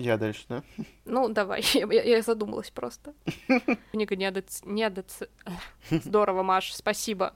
Я дальше, да? Ну, давай, я, я задумалась просто. Книга не адец... не адец... Здорово, Маш, спасибо.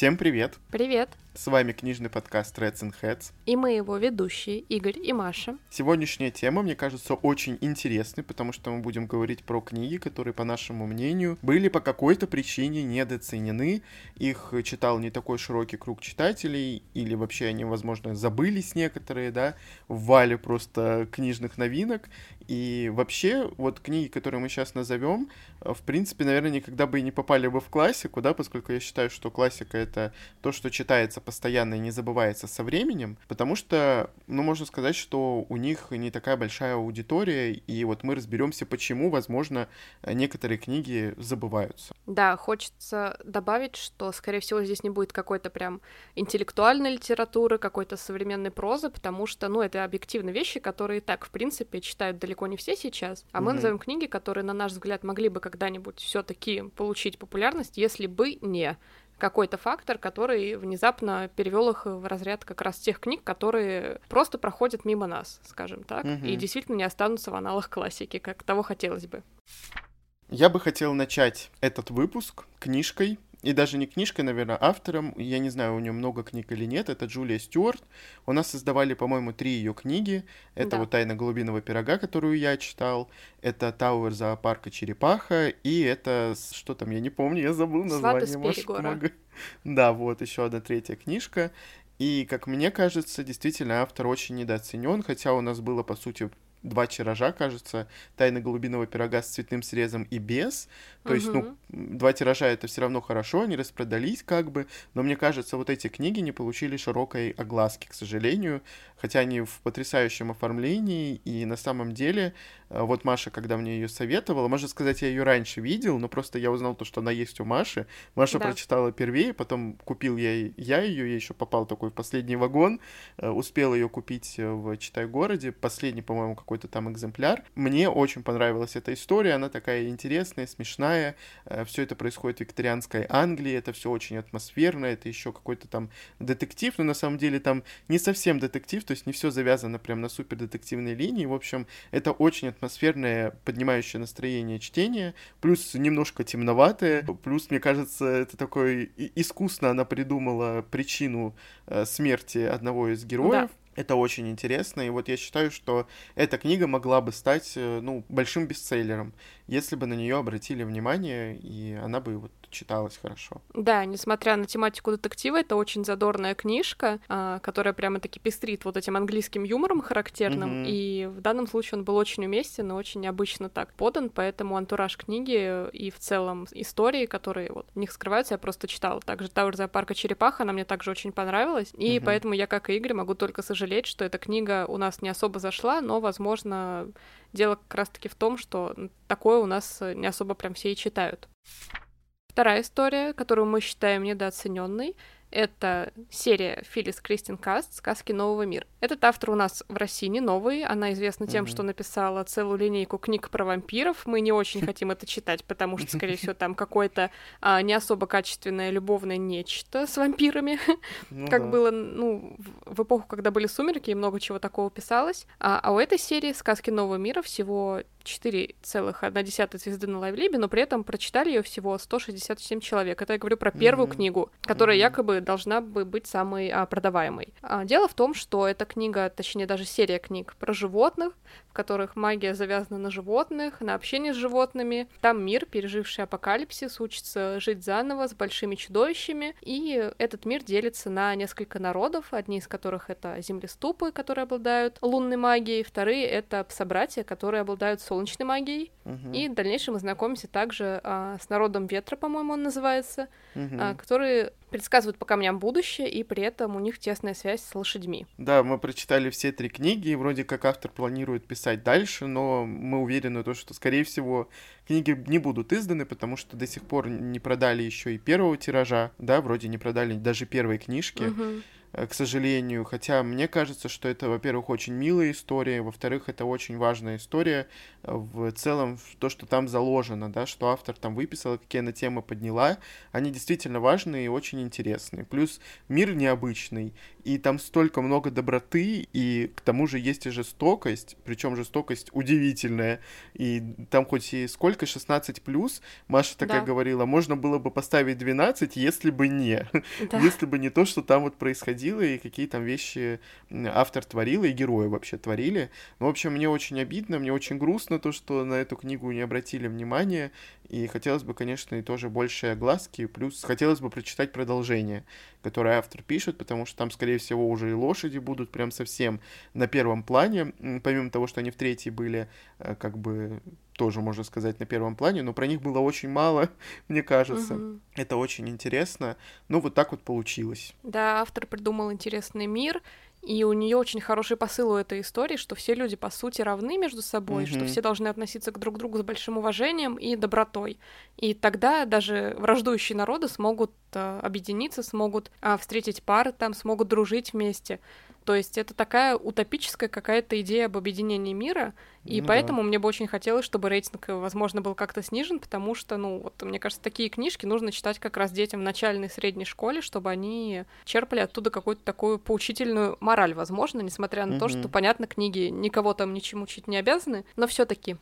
Всем привет! Привет! С вами книжный подкаст Reds and Heads. И мы его ведущие, Игорь и Маша. Сегодняшняя тема, мне кажется, очень интересной, потому что мы будем говорить про книги, которые, по нашему мнению, были по какой-то причине недооценены. Их читал не такой широкий круг читателей, или вообще они, возможно, забылись некоторые, да, в вале просто книжных новинок. И вообще, вот книги, которые мы сейчас назовем, э, в принципе, наверное, никогда бы и не попали бы в классику, да, поскольку я считаю, что классика — это то, что читается постоянно и не забывается со временем, потому что, ну, можно сказать, что у них не такая большая аудитория, и вот мы разберемся, почему, возможно, некоторые книги забываются. Да, хочется добавить, что, скорее всего, здесь не будет какой-то прям интеллектуальной литературы, какой-то современной прозы, потому что, ну, это объективные вещи, которые и так, в принципе, читают далеко далеко не все сейчас, а мы mm-hmm. назовем книги, которые, на наш взгляд, могли бы когда-нибудь все-таки получить популярность, если бы не какой-то фактор, который внезапно перевел их в разряд как раз тех книг, которые просто проходят мимо нас, скажем так, mm-hmm. и действительно не останутся в аналах классики, как того хотелось бы. Я бы хотел начать этот выпуск книжкой, и даже не книжкой, наверное, автором, я не знаю, у нее много книг или нет, это Джулия Стюарт. У нас создавали, по-моему, три ее книги. Это да. вот «Тайна голубиного пирога», которую я читал, это «Тауэр зоопарка черепаха», и это, что там, я не помню, я забыл название. Может, помогай. Да, вот, еще одна третья книжка. И, как мне кажется, действительно автор очень недооценен, хотя у нас было, по сути, два тиража, кажется, «Тайны голубиного пирога» с цветным срезом и без. То uh-huh. есть, ну, два тиража это все равно хорошо, они распродались как бы, но мне кажется, вот эти книги не получили широкой огласки, к сожалению, хотя они в потрясающем оформлении, и на самом деле, э, вот Маша, когда мне ее советовала, можно сказать, я ее раньше видел, но просто я узнал то, что она есть у Маши. Маша да. прочитала первее, потом купил я, я ее, я еще попал такой в последний вагон, э, успел ее купить в Читай-городе, последний, по-моему, какой-то там экземпляр. Мне очень понравилась эта история, она такая интересная, смешная, э, все это происходит в викторианской Англии, это все очень атмосферно, это еще какой-то там детектив, но на самом деле там не совсем детектив, то есть не все завязано прям на супер детективной линии. В общем, это очень атмосферное, поднимающее настроение чтение, плюс немножко темноватое, плюс, мне кажется, это такой искусно она придумала причину э, смерти одного из героев. Да. Это очень интересно, и вот я считаю, что эта книга могла бы стать, э, ну, большим бестселлером, если бы на нее обратили внимание, и она бы вот читалась хорошо. Да, несмотря на тематику детектива, это очень задорная книжка, а, которая прямо-таки пестрит вот этим английским юмором характерным, mm-hmm. и в данном случае он был очень уместен и очень необычно так подан, поэтому антураж книги и в целом истории, которые вот в них скрываются, я просто читала. Также Тауэр зоопарка Черепаха, она мне также очень понравилась, и mm-hmm. поэтому я, как и Игорь, могу только сожалеть, что эта книга у нас не особо зашла, но, возможно, дело как раз-таки в том, что такое у нас не особо прям все и читают. Вторая история, которую мы считаем недооцененной, это серия Филлис Кристин Каст «Сказки нового мира». Этот автор у нас в России не новый. Она известна тем, mm-hmm. что написала целую линейку книг про вампиров. Мы не очень хотим это читать, потому что, скорее всего, там какое-то а, не особо качественное любовное нечто с вампирами, ну, как да. было ну, в эпоху, когда были сумерки, и много чего такого писалось. А, а у этой серии «Сказки нового мира» всего 4,1 звезды на Лайвлибе, но при этом прочитали ее всего 167 человек. Это я говорю про первую mm-hmm. книгу, которая mm-hmm. якобы должна бы быть самой а, продаваемой. А, дело в том, что эта книга, точнее даже серия книг про животных, в которых магия завязана на животных, на общении с животными. Там мир, переживший апокалипсис, учится жить заново с большими чудовищами, и этот мир делится на несколько народов, одни из которых это землеступы, которые обладают лунной магией, вторые — это собратья, которые обладают солнечной магией. Uh-huh. И в дальнейшем мы знакомимся также а, с народом ветра, по-моему, он называется, uh-huh. а, которые предсказывают по камням будущее, и при этом у них тесная связь с лошадьми. Да, мы прочитали все три книги, и вроде как автор планирует писать дальше, но мы уверены, то, что, скорее всего, книги не будут изданы, потому что до сих пор не продали еще и первого тиража, да, вроде не продали даже первой книжки. Угу. Э, к сожалению. Хотя мне кажется, что это, во-первых, очень милая история, во-вторых, это очень важная история э, в целом, то, что там заложено, да, что автор там выписала, какие она темы подняла, они действительно важные и очень интересные. Плюс мир необычный, и там столько много доброты, и к тому же есть и жестокость, причем жестокость удивительная, и там хоть и сколько, 16 плюс, Маша такая да. говорила, можно было бы поставить 12, если бы не, да. если бы не то, что там вот происходило, и какие там вещи автор творил, и герои вообще творили. Ну, в общем, мне очень обидно, мне очень грустно то, что на эту книгу не обратили внимания, и хотелось бы, конечно, и тоже больше огласки, плюс хотелось бы прочитать продолжение, которое автор пишет, потому что там, скорее всего, уже и лошади будут прям совсем на первом плане, помимо того, что они в третьей были, э, как бы тоже, можно сказать, на первом плане, но про них было очень мало, мне кажется. Угу. Это очень интересно. Ну, вот так вот получилось. Да, автор придумал интересный мир, и у нее очень хороший посыл у этой истории, что все люди по сути равны между собой, mm-hmm. что все должны относиться к друг другу с большим уважением и добротой. И тогда даже враждующие народы смогут э, объединиться, смогут э, встретить пары там, смогут дружить вместе. То есть это такая утопическая какая-то идея об объединении мира, и ну, поэтому да. мне бы очень хотелось, чтобы рейтинг, возможно, был как-то снижен, потому что, ну, вот мне кажется, такие книжки нужно читать как раз детям в начальной и средней школе, чтобы они черпали оттуда какую-то такую поучительную мораль, возможно, несмотря на угу. то, что, понятно, книги никого там ничему учить не обязаны, но все таки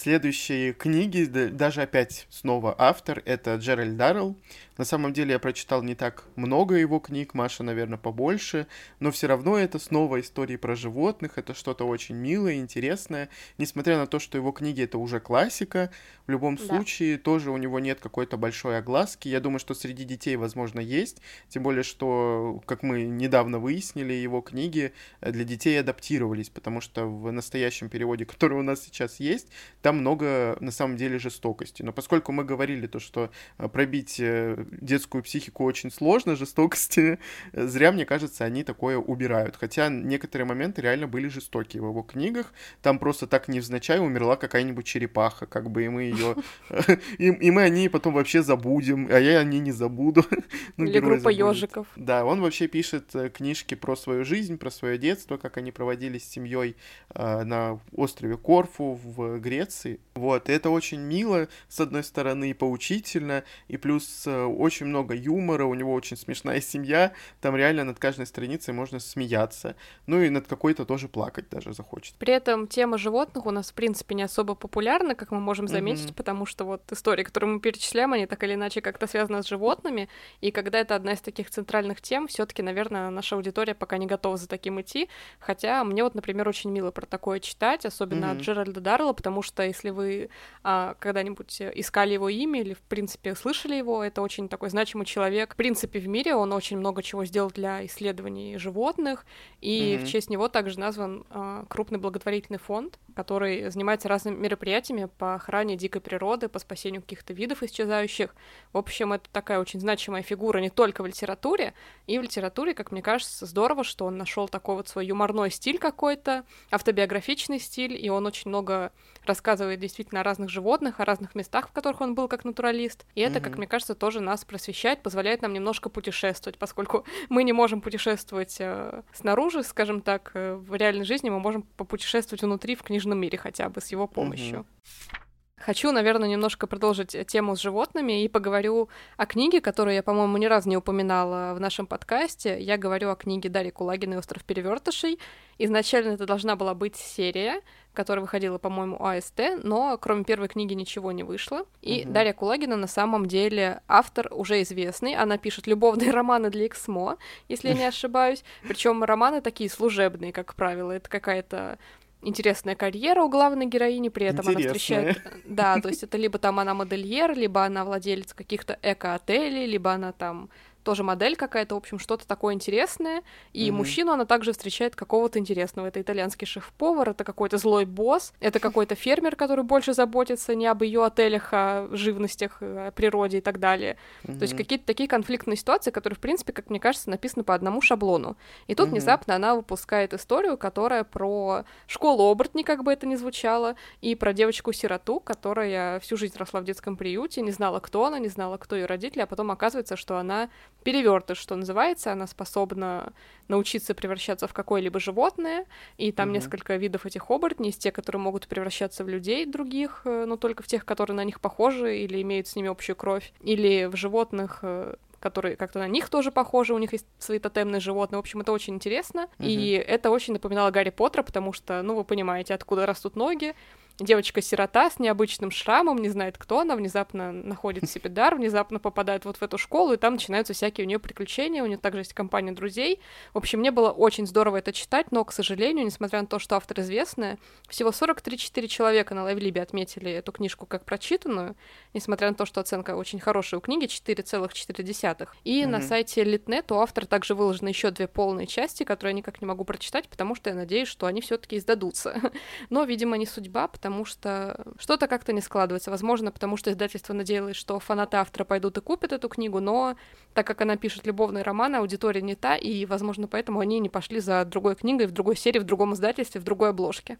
Следующие книги, даже опять снова автор, это Джеральд Даррелл. На самом деле я прочитал не так много его книг, Маша, наверное, побольше, но все равно это снова истории про животных, это что-то очень милое, интересное. Несмотря на то, что его книги это уже классика, в любом да. случае тоже у него нет какой-то большой огласки. Я думаю, что среди детей, возможно, есть, тем более, что, как мы недавно выяснили, его книги для детей адаптировались, потому что в настоящем переводе, который у нас сейчас есть, там много на самом деле жестокости. Но поскольку мы говорили то, что э, пробить э, детскую психику очень сложно, жестокости, зря, мне кажется, они такое убирают. Хотя некоторые моменты реально были жестокие в его книгах. Там просто так невзначай умерла какая-нибудь черепаха, как бы, и мы ее... И, мы о ней потом вообще забудем, а я о ней не забуду. ну, Или группа ежиков. Да, он вообще пишет э, книжки про свою жизнь, про свое детство, как они проводили с семьей на острове Корфу в Греции. Вот, и это очень мило, с одной стороны, и поучительно, и плюс э, очень много юмора, у него очень смешная семья, там реально над каждой страницей можно смеяться, ну и над какой-то тоже плакать даже захочет. При этом тема животных у нас, в принципе, не особо популярна, как мы можем заметить, mm-hmm. потому что вот истории, которые мы перечисляем, они так или иначе как-то связаны с животными, и когда это одна из таких центральных тем, все таки наверное, наша аудитория пока не готова за таким идти, хотя мне вот, например, очень мило про такое читать, особенно mm-hmm. от Джеральда Даррелла, потому что если вы а, когда-нибудь искали его имя или, в принципе, слышали его, это очень такой значимый человек. В принципе, в мире он очень много чего сделал для исследований животных, и mm-hmm. в честь него также назван э, крупный благотворительный фонд, который занимается разными мероприятиями по охране дикой природы, по спасению каких-то видов исчезающих. В общем, это такая очень значимая фигура не только в литературе, и в литературе, как мне кажется, здорово, что он нашел такой вот свой юморной стиль какой-то, автобиографичный стиль, и он очень много рассказывает действительно о разных животных, о разных местах, в которых он был как натуралист. И это, mm-hmm. как мне кажется, тоже нас просвещает, позволяет нам немножко путешествовать, поскольку мы не можем путешествовать э, снаружи, скажем так, э, в реальной жизни мы можем попутешествовать внутри в книжном мире хотя бы с его помощью. Mm-hmm. Хочу, наверное, немножко продолжить тему с животными и поговорю о книге, которую я, по-моему, ни разу не упоминала в нашем подкасте. Я говорю о книге Дарьи Кулагиной «Остров перевертышей». Изначально это должна была быть серия, которая выходила, по-моему, АСТ, но кроме первой книги ничего не вышло. И угу. Дарья Кулагина на самом деле автор уже известный. Она пишет любовные романы для Эксмо, если я не ошибаюсь. Причем романы такие служебные, как правило. Это какая-то интересная карьера у главной героини, при этом Интересная. она встречает... Да, то есть это либо там она модельер, либо она владелец каких-то эко-отелей, либо она там тоже модель какая-то, в общем, что-то такое интересное. И mm-hmm. мужчину она также встречает какого-то интересного. Это итальянский шеф-повар, это какой-то злой босс, это какой-то фермер, который больше заботится не об ее отелях, а живностях, о природе и так далее. Mm-hmm. То есть какие-то такие конфликтные ситуации, которые, в принципе, как мне кажется, написаны по одному шаблону. И тут mm-hmm. внезапно она выпускает историю, которая про школу оборотней, как бы это ни звучало, и про девочку-сироту, которая всю жизнь росла в детском приюте, не знала, кто она, не знала, кто ее родители, а потом оказывается, что она перевертыш, что называется. Она способна научиться превращаться в какое-либо животное, и там mm-hmm. несколько видов этих оборотней, есть те, которые могут превращаться в людей других, э, но только в тех, которые на них похожи или имеют с ними общую кровь, или в животных, э, которые как-то на них тоже похожи, у них есть свои тотемные животные. В общем, это очень интересно. Mm-hmm. И это очень напоминало Гарри Поттера, потому что, ну, вы понимаете, откуда растут ноги, девочка-сирота с необычным шрамом, не знает, кто она, внезапно находит себе дар, внезапно попадает вот в эту школу, и там начинаются всякие у нее приключения, у нее также есть компания друзей. В общем, мне было очень здорово это читать, но, к сожалению, несмотря на то, что автор известная, всего 43-4 человека на Лайвлибе отметили эту книжку как прочитанную, несмотря на то, что оценка очень хорошая у книги, 4,4. И mm-hmm. на сайте Litnet у автора также выложены еще две полные части, которые я никак не могу прочитать, потому что я надеюсь, что они все-таки издадутся. Но, видимо, не судьба, потому потому что что-то как-то не складывается. Возможно, потому что издательство надеялось, что фанаты автора пойдут и купят эту книгу, но так как она пишет любовные романы, аудитория не та, и, возможно, поэтому они не пошли за другой книгой в другой серии, в другом издательстве, в другой обложке.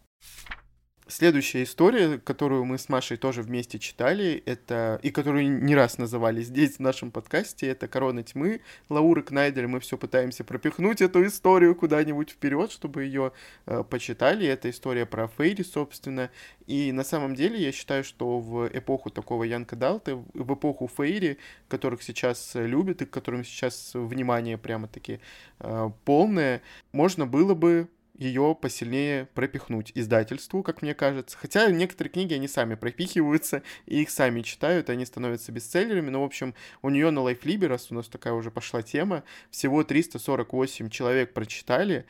Следующая история, которую мы с Машей тоже вместе читали, это и которую не раз называли здесь в нашем подкасте, это "Корона тьмы" Лауры Кнайдер. Мы все пытаемся пропихнуть эту историю куда-нибудь вперед, чтобы ее э, почитали. Это история про Фейри, собственно. И на самом деле я считаю, что в эпоху такого Янка Далты, в эпоху Фейри, которых сейчас любят и к которым сейчас внимание прямо-таки э, полное, можно было бы ее посильнее пропихнуть издательству, как мне кажется. Хотя некоторые книги, они сами пропихиваются, и их сами читают, и они становятся бестселлерами. Но, в общем, у нее на LifeLib, раз у нас такая уже пошла тема, всего 348 человек прочитали,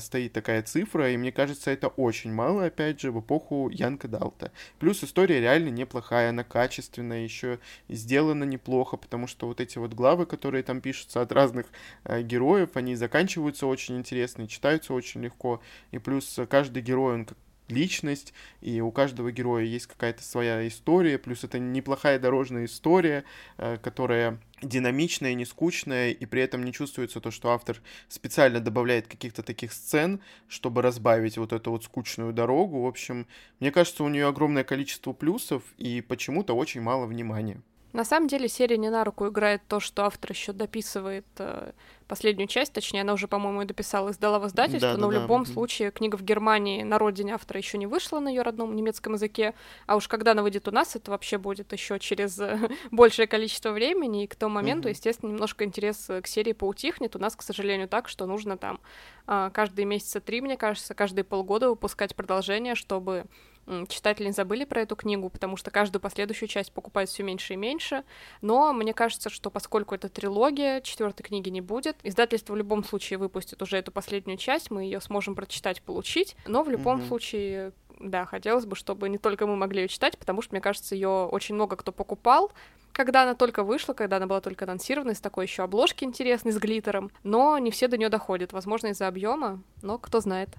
стоит такая цифра, и мне кажется, это очень мало, опять же, в эпоху Янка Далта. Плюс история реально неплохая, она качественная, еще сделана неплохо, потому что вот эти вот главы, которые там пишутся от разных э, героев, они заканчиваются очень интересно, читаются очень легко, и плюс каждый герой, он личность, и у каждого героя есть какая-то своя история, плюс это неплохая дорожная история, э, которая динамичная, не скучная, и при этом не чувствуется то, что автор специально добавляет каких-то таких сцен, чтобы разбавить вот эту вот скучную дорогу. В общем, мне кажется, у нее огромное количество плюсов и почему-то очень мало внимания. На самом деле серия не на руку играет то, что автор еще дописывает э, последнюю часть, точнее, она уже, по-моему, дописала и сдала в издательство, да, но да, в любом да. случае книга в Германии на родине автора еще не вышла на ее родном немецком языке, а уж когда она выйдет у нас, это вообще будет еще через большее количество времени, и к тому моменту, mm-hmm. естественно, немножко интерес к серии поутихнет. У нас, к сожалению, так, что нужно там э, каждые месяца три, мне кажется, каждые полгода выпускать продолжение, чтобы читатели не забыли про эту книгу, потому что каждую последующую часть покупают все меньше и меньше. Но мне кажется, что поскольку это трилогия, четвертой книги не будет, издательство в любом случае выпустит уже эту последнюю часть, мы ее сможем прочитать, получить. Но в любом mm-hmm. случае, да, хотелось бы, чтобы не только мы могли ее читать, потому что, мне кажется, ее очень много кто покупал, когда она только вышла, когда она была только анонсирована, с такой еще обложки интересной, с глиттером, но не все до нее доходят, возможно, из-за объема, но кто знает.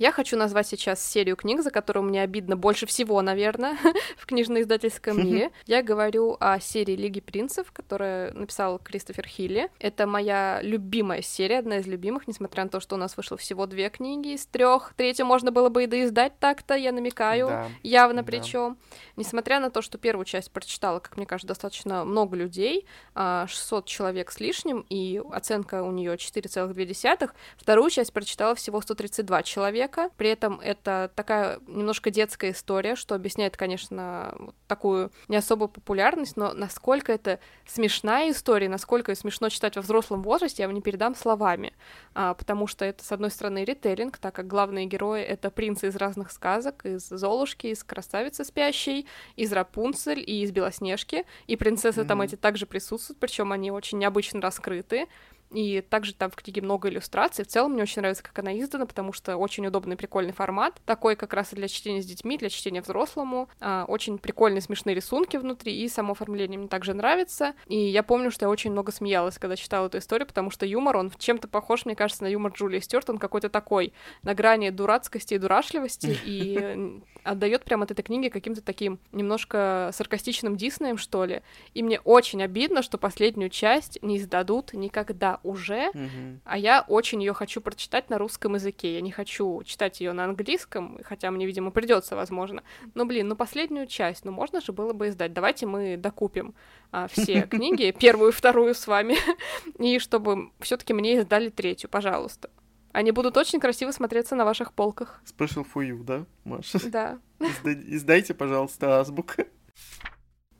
Я хочу назвать сейчас серию книг, за которую мне обидно больше всего, наверное, в книжно-издательском мире. Я говорю о серии Лиги принцев, которую написал Кристофер Хилли. Это моя любимая серия, одна из любимых, несмотря на то, что у нас вышло всего две книги из трех. Третью можно было бы и доиздать так-то, я намекаю, да, явно да. причем. Несмотря на то, что первую часть прочитала, как мне кажется, достаточно много людей, 600 а, человек с лишним, и оценка у нее 4,2, вторую часть прочитала всего 132 человека, человека. При этом это такая немножко детская история, что объясняет, конечно, вот такую не особую популярность, но насколько это смешная история, насколько ее смешно читать во взрослом возрасте, я вам не передам словами. А, потому что это, с одной стороны, ритейлинг, так как главные герои — это принцы из разных сказок, из Золушки, из Красавицы Спящей, из Рапунцель и из Белоснежки, и принцессы mm-hmm. там эти также присутствуют, причем они очень необычно раскрыты. И также там в книге много иллюстраций. В целом мне очень нравится, как она издана, потому что очень удобный, прикольный формат. Такой как раз и для чтения с детьми, для чтения взрослому. А, очень прикольные, смешные рисунки внутри, и само оформление мне также нравится. И я помню, что я очень много смеялась, когда читала эту историю, потому что юмор, он чем-то похож, мне кажется, на юмор Джулии Стюарт. Он какой-то такой, на грани дурацкости и дурашливости, и отдает прямо от этой книги каким-то таким немножко саркастичным Диснеем, что ли. И мне очень обидно, что последнюю часть не издадут никогда уже, угу. а я очень ее хочу прочитать на русском языке. Я не хочу читать ее на английском, хотя мне, видимо, придется, возможно. Но, блин, ну последнюю часть, ну можно же было бы издать. Давайте мы докупим а, все книги, первую и вторую с вами, и чтобы все-таки мне издали третью, пожалуйста. Они будут очень красиво смотреться на ваших полках. Special for you, да, Маша? Да. Издайте, пожалуйста, азбука.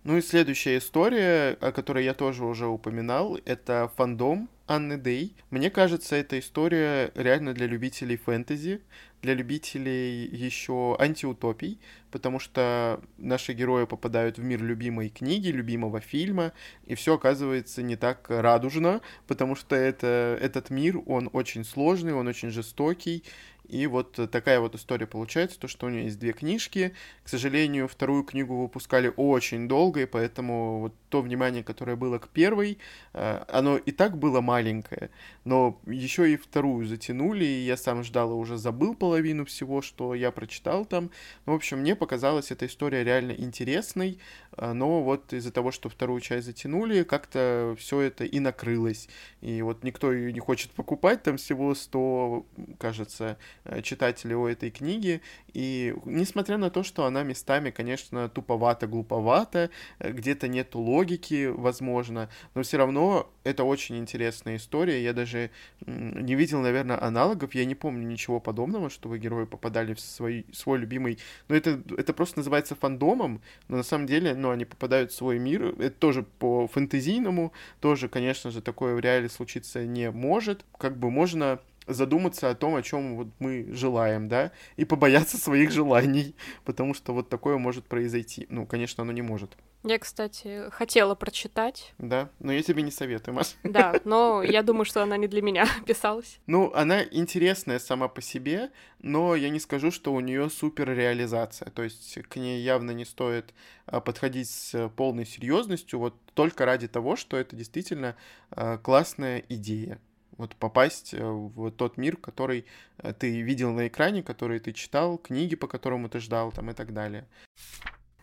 Ну и следующая история, о которой я тоже уже упоминал, это фандом Анны Дэй. Мне кажется, эта история реально для любителей фэнтези, для любителей еще антиутопий, потому что наши герои попадают в мир любимой книги, любимого фильма, и все оказывается не так радужно, потому что это, этот мир, он очень сложный, он очень жестокий, и вот такая вот история получается, то, что у нее есть две книжки. К сожалению, вторую книгу выпускали очень долго, и поэтому вот то внимание, которое было к первой, э, оно и так было маленькое, но еще и вторую затянули, и я сам ждал и уже забыл половину всего, что я прочитал там. Ну, в общем, мне показалась эта история реально интересной, э, но вот из-за того, что вторую часть затянули, как-то все это и накрылось. И вот никто ее не хочет покупать, там всего 100, кажется, Э, читателей у этой книги. И несмотря на то, что она местами, конечно, туповато, глуповато, э, где-то нет логики, возможно, но все равно это очень интересная история. Я даже не видел, наверное, аналогов. Я не помню ничего подобного, чтобы герои попадали в свой, свой любимый... Ну, это, это просто называется фандомом, но на самом деле, ну, они попадают в свой мир. Это тоже по фэнтезийному, тоже, конечно же, такое в реале случиться не может. Как бы можно задуматься о том, о чем вот мы желаем, да, и побояться своих желаний, потому что вот такое может произойти. Ну, конечно, оно не может. Я, кстати, хотела прочитать. Да, но я тебе не советую, Маш. Да, но я думаю, что она не для меня писалась. Ну, она интересная сама по себе, но я не скажу, что у нее супер реализация. То есть к ней явно не стоит а, подходить с полной серьезностью, вот только ради того, что это действительно а, классная идея вот попасть э, в тот мир, который э, ты видел на экране, который ты читал, книги, по которому ты ждал, там и так далее.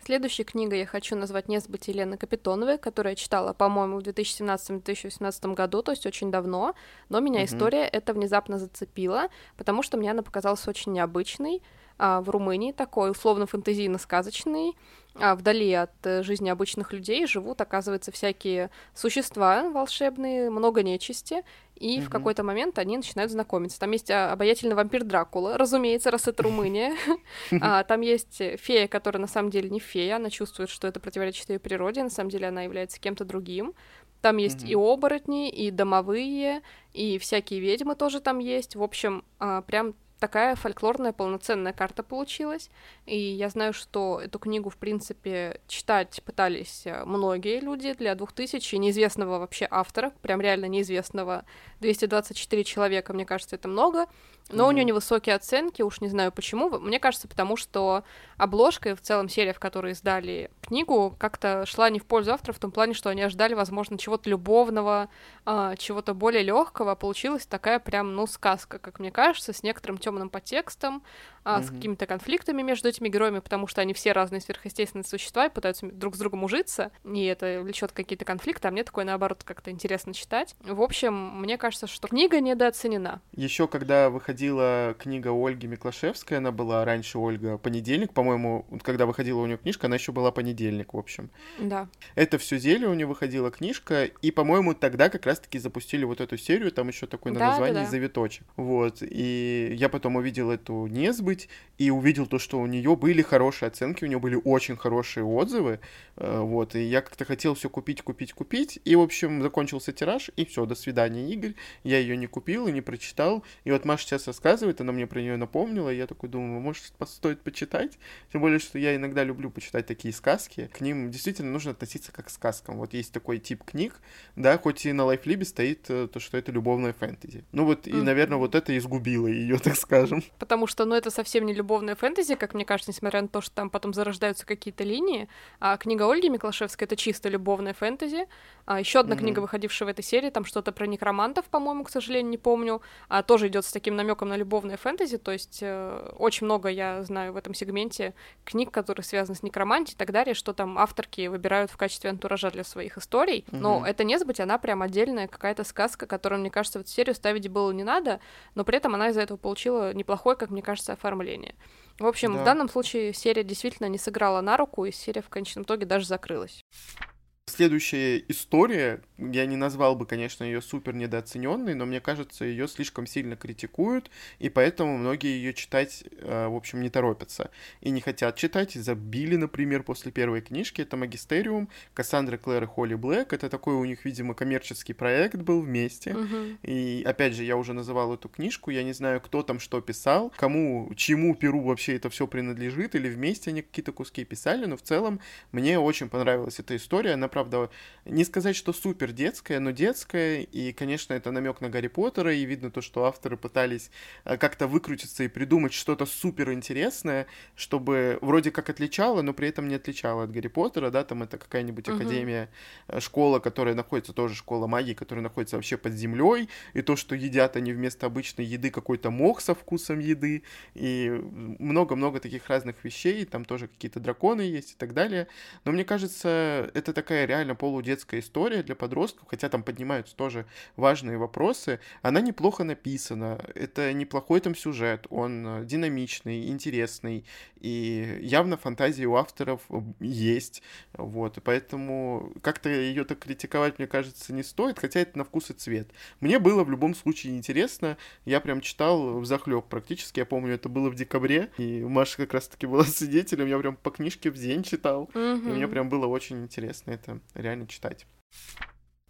Следующей книгой я хочу назвать «Несбыть» Елены Капитоновой, которую я читала, по-моему, в 2017-2018 году, то есть очень давно, но меня mm-hmm. история это внезапно зацепила, потому что мне она показалась очень необычной, а, в Румынии такой условно-фантазийно-сказочный, а вдали от э, жизни обычных людей живут, оказывается, всякие существа волшебные, много нечисти, и mm-hmm. в какой-то момент они начинают знакомиться. Там есть а, обаятельный вампир Дракула, разумеется, раз это Румыния. а, там есть фея, которая на самом деле не фея, она чувствует, что это противоречит ее природе, на самом деле она является кем-то другим. Там есть mm-hmm. и оборотни, и домовые, и всякие ведьмы тоже там есть. В общем, а, прям такая фольклорная полноценная карта получилась. И я знаю, что эту книгу, в принципе, читать пытались э, многие люди для 2000 неизвестного вообще автора, прям реально неизвестного. 224 человека, мне кажется, это много. Но mm-hmm. у нее невысокие оценки, уж не знаю почему. Мне кажется, потому что обложка и в целом серия, в которой издали книгу, как-то шла не в пользу автора, в том плане, что они ожидали, возможно, чего-то любовного, э, чего-то более легкого. Получилась такая прям, ну, сказка, как мне кажется, с некоторым темным подтекстом, а, mm-hmm. с какими-то конфликтами между этими героями, потому что они все разные сверхъестественные существа и пытаются друг с другом ужиться, и это влечет какие-то конфликты, а мне такое, наоборот, как-то интересно читать. В общем, мне кажется, что книга недооценена. Еще когда выходила книга Ольги Миклашевской, она была раньше Ольга понедельник, по-моему, когда выходила у нее книжка, она еще была понедельник, в общем. Да. Это все зелье у нее выходила книжка, и, по-моему, тогда как раз-таки запустили вот эту серию, там еще такое да, название да, да. «Завиточек». Вот, и я потом увидел эту «Несбыть», быть, и увидел то, что у нее были хорошие оценки, у нее были очень хорошие отзывы, э, вот, и я как-то хотел все купить, купить, купить, и, в общем, закончился тираж, и все, до свидания, Игорь, я ее не купил и не прочитал, и вот Маша сейчас рассказывает, она мне про нее напомнила, и я такой думаю, может, стоит почитать, тем более, что я иногда люблю почитать такие сказки, к ним действительно нужно относиться как к сказкам, вот есть такой тип книг, да, хоть и на лайфлибе стоит э, то, что это любовная фэнтези, ну вот, и, наверное, вот это изгубило ее, так скажем. Потому что, ну, это совсем совсем не любовная фэнтези, как мне кажется, несмотря на то, что там потом зарождаются какие-то линии. А книга Ольги Миклашевской — это чисто любовная фэнтези. А еще одна mm-hmm. книга, выходившая в этой серии, там что-то про некромантов, по-моему, к сожалению, не помню, а тоже идет с таким намеком намеком на любовное фэнтези, то есть э, очень много я знаю в этом сегменте книг, которые связаны с некромантией и так далее, что там авторки выбирают в качестве антуража для своих историй, угу. но это не забыть, она прям отдельная какая-то сказка, которую, мне кажется, в эту серию ставить было не надо, но при этом она из-за этого получила неплохое, как мне кажется, оформление. В общем, да. в данном случае серия действительно не сыграла на руку, и серия в конечном итоге даже закрылась. Следующая история, я не назвал бы, конечно, ее супер недооцененной, но мне кажется, ее слишком сильно критикуют, и поэтому многие ее читать, э, в общем, не торопятся. И не хотят читать, и забили, например, после первой книжки. Это «Магистериум», Кассандра Клэр и Холли Блэк. Это такой у них, видимо, коммерческий проект был вместе. Uh-huh. И, опять же, я уже называл эту книжку, я не знаю, кто там что писал, кому, чему перу вообще это все принадлежит, или вместе они какие-то куски писали, но в целом мне очень понравилась эта история, она правда, не сказать, что супер детская, но детская, и, конечно, это намек на Гарри Поттера, и видно то, что авторы пытались э, как-то выкрутиться и придумать что-то супер интересное, чтобы вроде как отличало, но при этом не отличало от Гарри Поттера, да, там это какая-нибудь академия, э, школа, которая находится, тоже школа магии, которая находится вообще под землей, и то, что едят они вместо обычной еды какой-то мох со вкусом еды, и много-много таких разных вещей, там тоже какие-то драконы есть и так далее, но мне кажется, это такая реально полудетская история для подростков, хотя там поднимаются тоже важные вопросы. Она неплохо написана, это неплохой там сюжет, он э, динамичный, интересный, и явно фантазии у авторов есть, вот, и поэтому как-то ее так критиковать, мне кажется, не стоит, хотя это на вкус и цвет. Мне было в любом случае интересно, я прям читал в захлеб практически, я помню, это было в декабре, и Маша как раз-таки была свидетелем, я прям по книжке в день читал, mm-hmm. и мне прям было очень интересно это реально читать.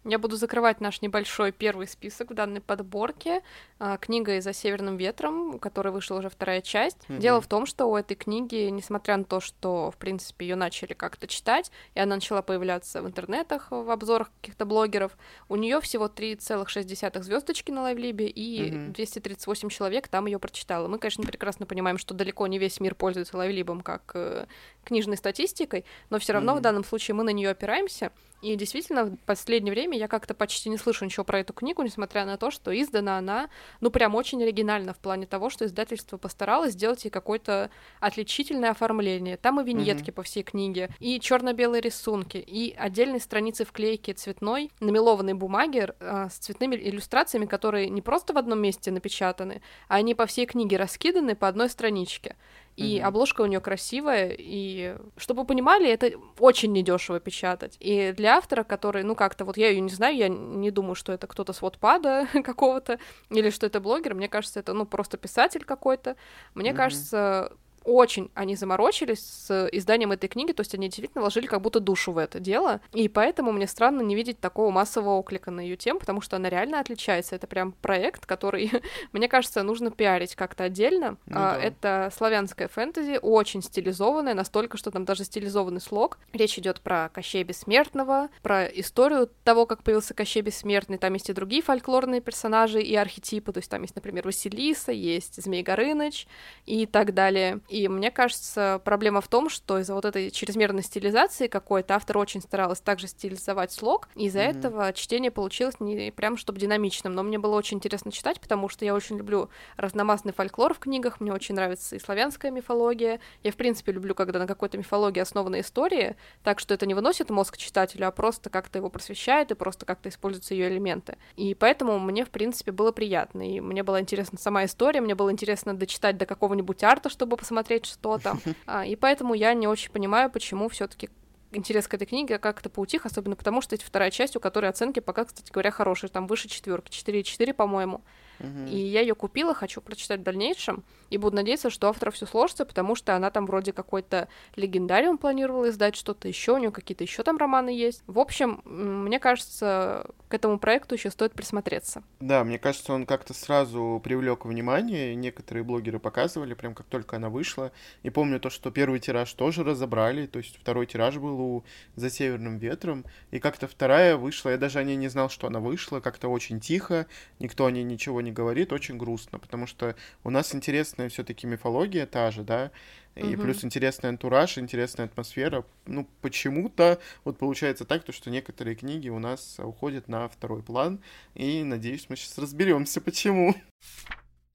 Я буду закрывать наш небольшой первый список в данной подборке. А, книга «За северным ветром», у которой вышла уже вторая часть. Mm-hmm. Дело в том, что у этой книги, несмотря на то, что, в принципе, ее начали как-то читать, и она начала появляться в интернетах, в обзорах каких-то блогеров, у нее всего 3,6 звездочки на лайвлибе, и mm-hmm. 238 человек там ее прочитало. Мы, конечно, прекрасно понимаем, что далеко не весь мир пользуется лайвлибом как э, книжной статистикой, но все равно mm-hmm. в данном случае мы на нее опираемся. И действительно, в последнее время я как-то почти не слышу ничего про эту книгу, несмотря на то, что издана она, ну, прям очень оригинально в плане того, что издательство постаралось сделать ей какое-то отличительное оформление. Там и виньетки mm-hmm. по всей книге, и черно-белые рисунки, и отдельные страницы вклейки цветной, на мелованной бумаге э, с цветными иллюстрациями, которые не просто в одном месте напечатаны, а они по всей книге раскиданы по одной страничке и mm-hmm. обложка у нее красивая, и чтобы вы понимали, это очень недешево печатать. И для автора, который, ну как-то, вот я ее не знаю, я не думаю, что это кто-то с Wattpad какого-то, или что это блогер, мне кажется, это, ну, просто писатель какой-то. Мне mm-hmm. кажется, очень они заморочились с изданием этой книги, то есть они действительно вложили как будто душу в это дело, и поэтому мне странно не видеть такого массового оклика на ее тему, потому что она реально отличается. Это прям проект, который, мне кажется, нужно пиарить как-то отдельно. Ну, а, да. Это славянская фэнтези, очень стилизованная, настолько, что там даже стилизованный слог. Речь идет про Кощея Бессмертного, про историю того, как появился Кощей Бессмертный. Там есть и другие фольклорные персонажи и архетипы, то есть там есть, например, Василиса, есть Змей Горыныч и так далее. И мне кажется, проблема в том, что из-за вот этой чрезмерной стилизации какой-то автор очень старалась также стилизовать слог, и из-за mm-hmm. этого чтение получилось не прям чтобы динамичным, но мне было очень интересно читать, потому что я очень люблю разномастный фольклор в книгах, мне очень нравится и славянская мифология, я в принципе люблю, когда на какой-то мифологии основана история, так что это не выносит мозг читателю, а просто как-то его просвещает и просто как-то используются ее элементы. И поэтому мне, в принципе, было приятно, и мне была интересна сама история, мне было интересно дочитать до какого-нибудь арта, чтобы посмотреть посмотреть что-то. А, и поэтому я не очень понимаю, почему все-таки интерес к этой книге как-то поутих, особенно потому, что это вторая часть, у которой оценки пока, кстати говоря, хорошие, там выше четверки, 4,4, по-моему. И я ее купила, хочу прочитать в дальнейшем, и буду надеяться, что автора все сложится, потому что она там вроде какой-то легендариум планировала издать, что-то еще, у нее какие-то еще там романы есть. В общем, мне кажется, к этому проекту еще стоит присмотреться. Да, мне кажется, он как-то сразу привлек внимание, некоторые блогеры показывали, прям как только она вышла. И помню то, что первый тираж тоже разобрали, то есть второй тираж был у «За северным ветром», и как-то вторая вышла, я даже о ней не знал, что она вышла, как-то очень тихо, никто о ней ничего не не говорит, очень грустно, потому что у нас интересная все-таки мифология та же, да, и угу. плюс интересный антураж, интересная атмосфера. Ну, почему-то вот получается так, то, что некоторые книги у нас уходят на второй план, и надеюсь, мы сейчас разберемся, почему.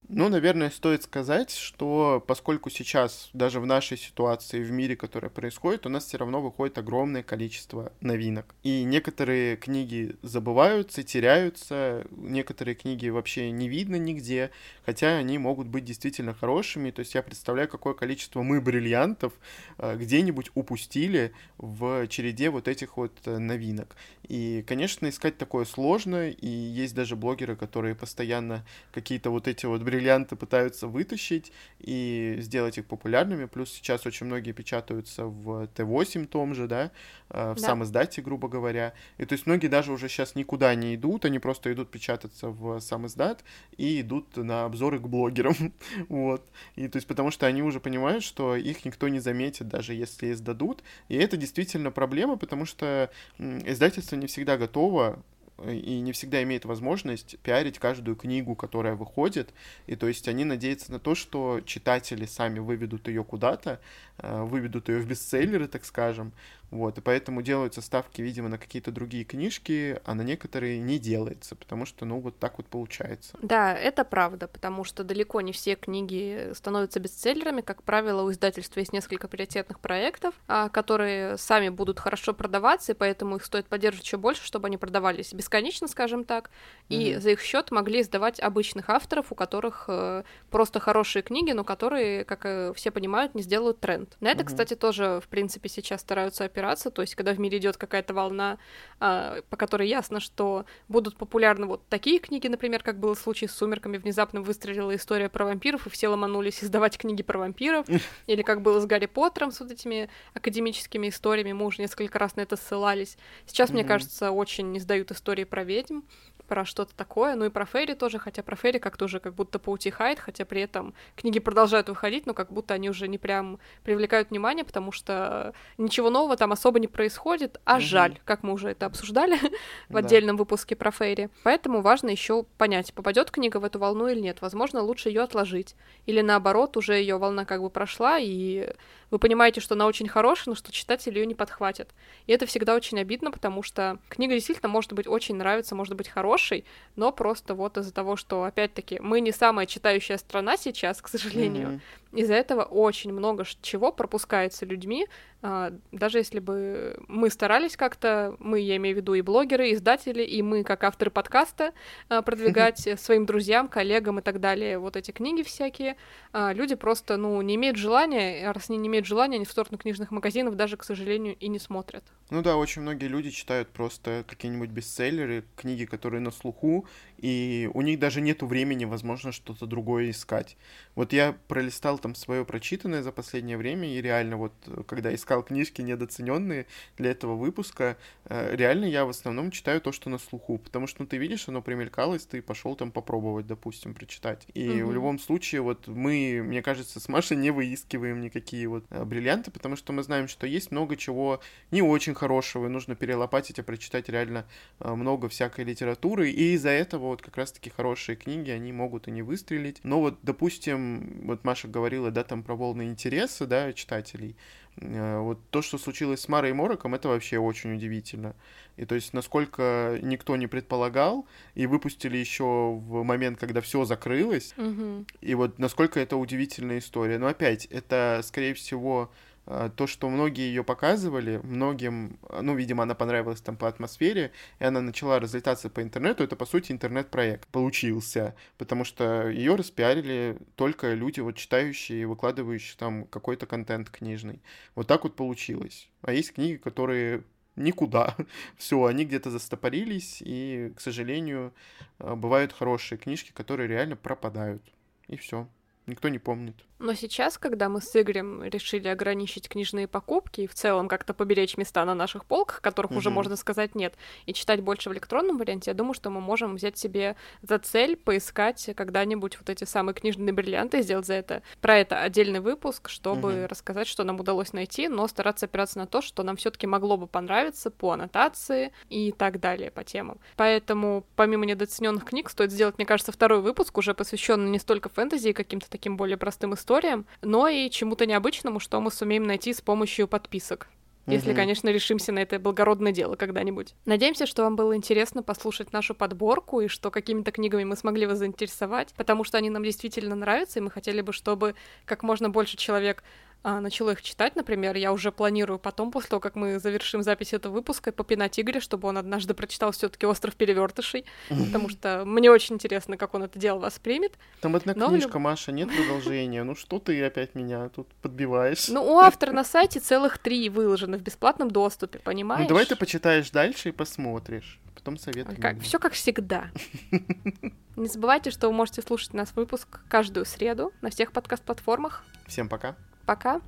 Ну, наверное, стоит сказать, что поскольку сейчас даже в нашей ситуации, в мире, которая происходит, у нас все равно выходит огромное количество новинок. И некоторые книги забываются, теряются, некоторые книги вообще не видно нигде, хотя они могут быть действительно хорошими. То есть я представляю, какое количество мы бриллиантов э, где-нибудь упустили в череде вот этих вот э, новинок. И, конечно, искать такое сложно, и есть даже блогеры, которые постоянно какие-то вот эти вот бриллианты пытаются вытащить и сделать их популярными. Плюс сейчас очень многие печатаются в Т8 том же, да, э, в да. сам издате, грубо говоря. И то есть многие даже уже сейчас никуда не идут, они просто идут печататься в сам издат и идут на обзоры к блогерам. вот. И то есть потому что они уже понимают, что их никто не заметит, даже если издадут. И это действительно проблема, потому что издательство не всегда готово и не всегда имеет возможность пиарить каждую книгу, которая выходит. И то есть они надеются на то, что читатели сами выведут ее куда-то, э, выведут ее в бестселлеры, так скажем. Вот, и поэтому делаются ставки, видимо, на какие-то другие книжки, а на некоторые не делается, потому что, ну, вот так вот получается. Да, это правда, потому что далеко не все книги становятся бестселлерами. Как правило, у издательства есть несколько приоритетных проектов, а, которые сами будут хорошо продаваться, и поэтому их стоит поддерживать еще больше, чтобы они продавались бесконечно, скажем так, и mm-hmm. за их счет могли издавать обычных авторов, у которых э, просто хорошие книги, но которые, как э, все понимают, не сделают тренд. На это, mm-hmm. кстати, тоже, в принципе, сейчас стараются опираться опираться, то есть когда в мире идет какая-то волна, а, по которой ясно, что будут популярны вот такие книги, например, как был случай с «Сумерками», внезапно выстрелила история про вампиров, и все ломанулись издавать книги про вампиров, или как было с Гарри Поттером, с вот этими академическими историями, мы уже несколько раз на это ссылались. Сейчас, мне кажется, очень издают истории про ведьм, про что-то такое, ну и про Фейри тоже, хотя про Фейри как-то уже как будто поутихает, хотя при этом книги продолжают выходить, но как будто они уже не прям привлекают внимание, потому что ничего нового там особо не происходит, а угу. жаль, как мы уже это обсуждали в отдельном выпуске про Фейри. Поэтому важно еще понять, попадет книга в эту волну или нет. Возможно, лучше ее отложить. Или наоборот, уже ее волна как бы прошла, и вы понимаете, что она очень хорошая, но что читатель ее не подхватит. И это всегда очень обидно, потому что книга действительно может быть очень нравится, может быть хорошей, но просто вот из-за того, что, опять-таки, мы не самая читающая страна сейчас, к сожалению, mm-hmm. из-за этого очень много чего пропускается людьми, даже если бы мы старались как-то, мы, я имею в виду и блогеры, и издатели, и мы, как авторы подкаста, а, продвигать своим друзьям, коллегам и так далее вот эти книги всякие, а, люди просто, ну, не имеют желания, раз они не имеют желания, они в сторону книжных магазинов даже, к сожалению, и не смотрят. Ну да, очень многие люди читают просто какие-нибудь бестселлеры, книги, которые на слуху, и у них даже нету времени, возможно, что-то другое искать. Вот я пролистал там свое прочитанное за последнее время, и реально вот, когда искал книжки недооцененные для этого выпуска, э, реально я в основном читаю то, что на слуху, потому что, ну, ты видишь, оно примелькалось, ты пошел там попробовать, допустим, прочитать. И угу. в любом случае, вот мы, мне кажется, с Машей не выискиваем никакие вот э, бриллианты, потому что мы знаем, что есть много чего не очень хорошего, и нужно перелопатить и прочитать реально э, много всякой литературы, и из-за этого вот как раз-таки хорошие книги, они могут и не выстрелить. Но вот, допустим, вот Маша говорила, да, там про волны интереса, да, читателей. Э, вот то, что случилось с Марой и Мороком, это вообще очень удивительно. И то есть, насколько никто не предполагал, и выпустили еще в момент, когда все закрылось, угу. и вот насколько это удивительная история. Но опять, это, скорее всего, то, что многие ее показывали, многим, ну, видимо, она понравилась там по атмосфере, и она начала разлетаться по интернету, это, по сути, интернет-проект получился, потому что ее распиарили только люди, вот, читающие, выкладывающие там какой-то контент книжный. Вот так вот получилось. А есть книги, которые никуда. Все, они где-то застопорились, и, к сожалению, а, бывают хорошие книжки, которые реально пропадают. И все. Никто не помнит. Но сейчас, когда мы с Игорем решили ограничить книжные покупки и в целом как-то поберечь места на наших полках, которых mm-hmm. уже можно сказать нет, и читать больше в электронном варианте, я думаю, что мы можем взять себе за цель поискать когда-нибудь вот эти самые книжные бриллианты, сделать за это про это отдельный выпуск, чтобы mm-hmm. рассказать, что нам удалось найти, но стараться опираться на то, что нам все-таки могло бы понравиться по аннотации и так далее по темам. Поэтому помимо недооцененных книг стоит сделать, мне кажется, второй выпуск уже посвященный не столько фэнтези и каким-то таким более простым историям, но и чему-то необычному, что мы сумеем найти с помощью подписок. если, конечно, решимся на это благородное дело когда-нибудь. Надеемся, что вам было интересно послушать нашу подборку и что какими-то книгами мы смогли вас заинтересовать, потому что они нам действительно нравятся, и мы хотели бы, чтобы как можно больше человек а, начало их читать, например, я уже планирую потом, после того, как мы завершим запись этого выпуска, попинать Игоря, чтобы он однажды прочитал все таки «Остров перевертышей», потому что мне очень интересно, как он это дело воспримет. Там одна Но книжка, люб- Маша, нет продолжения. Ну что ты опять меня тут подбиваешь? Ну, у автора на сайте целых три выложено в бесплатном доступе, понимаешь? Ну давай ты почитаешь дальше и посмотришь. Потом советуй. Как, все как всегда. Не забывайте, что вы можете слушать нас выпуск каждую среду на всех подкаст-платформах. Всем пока. Пока.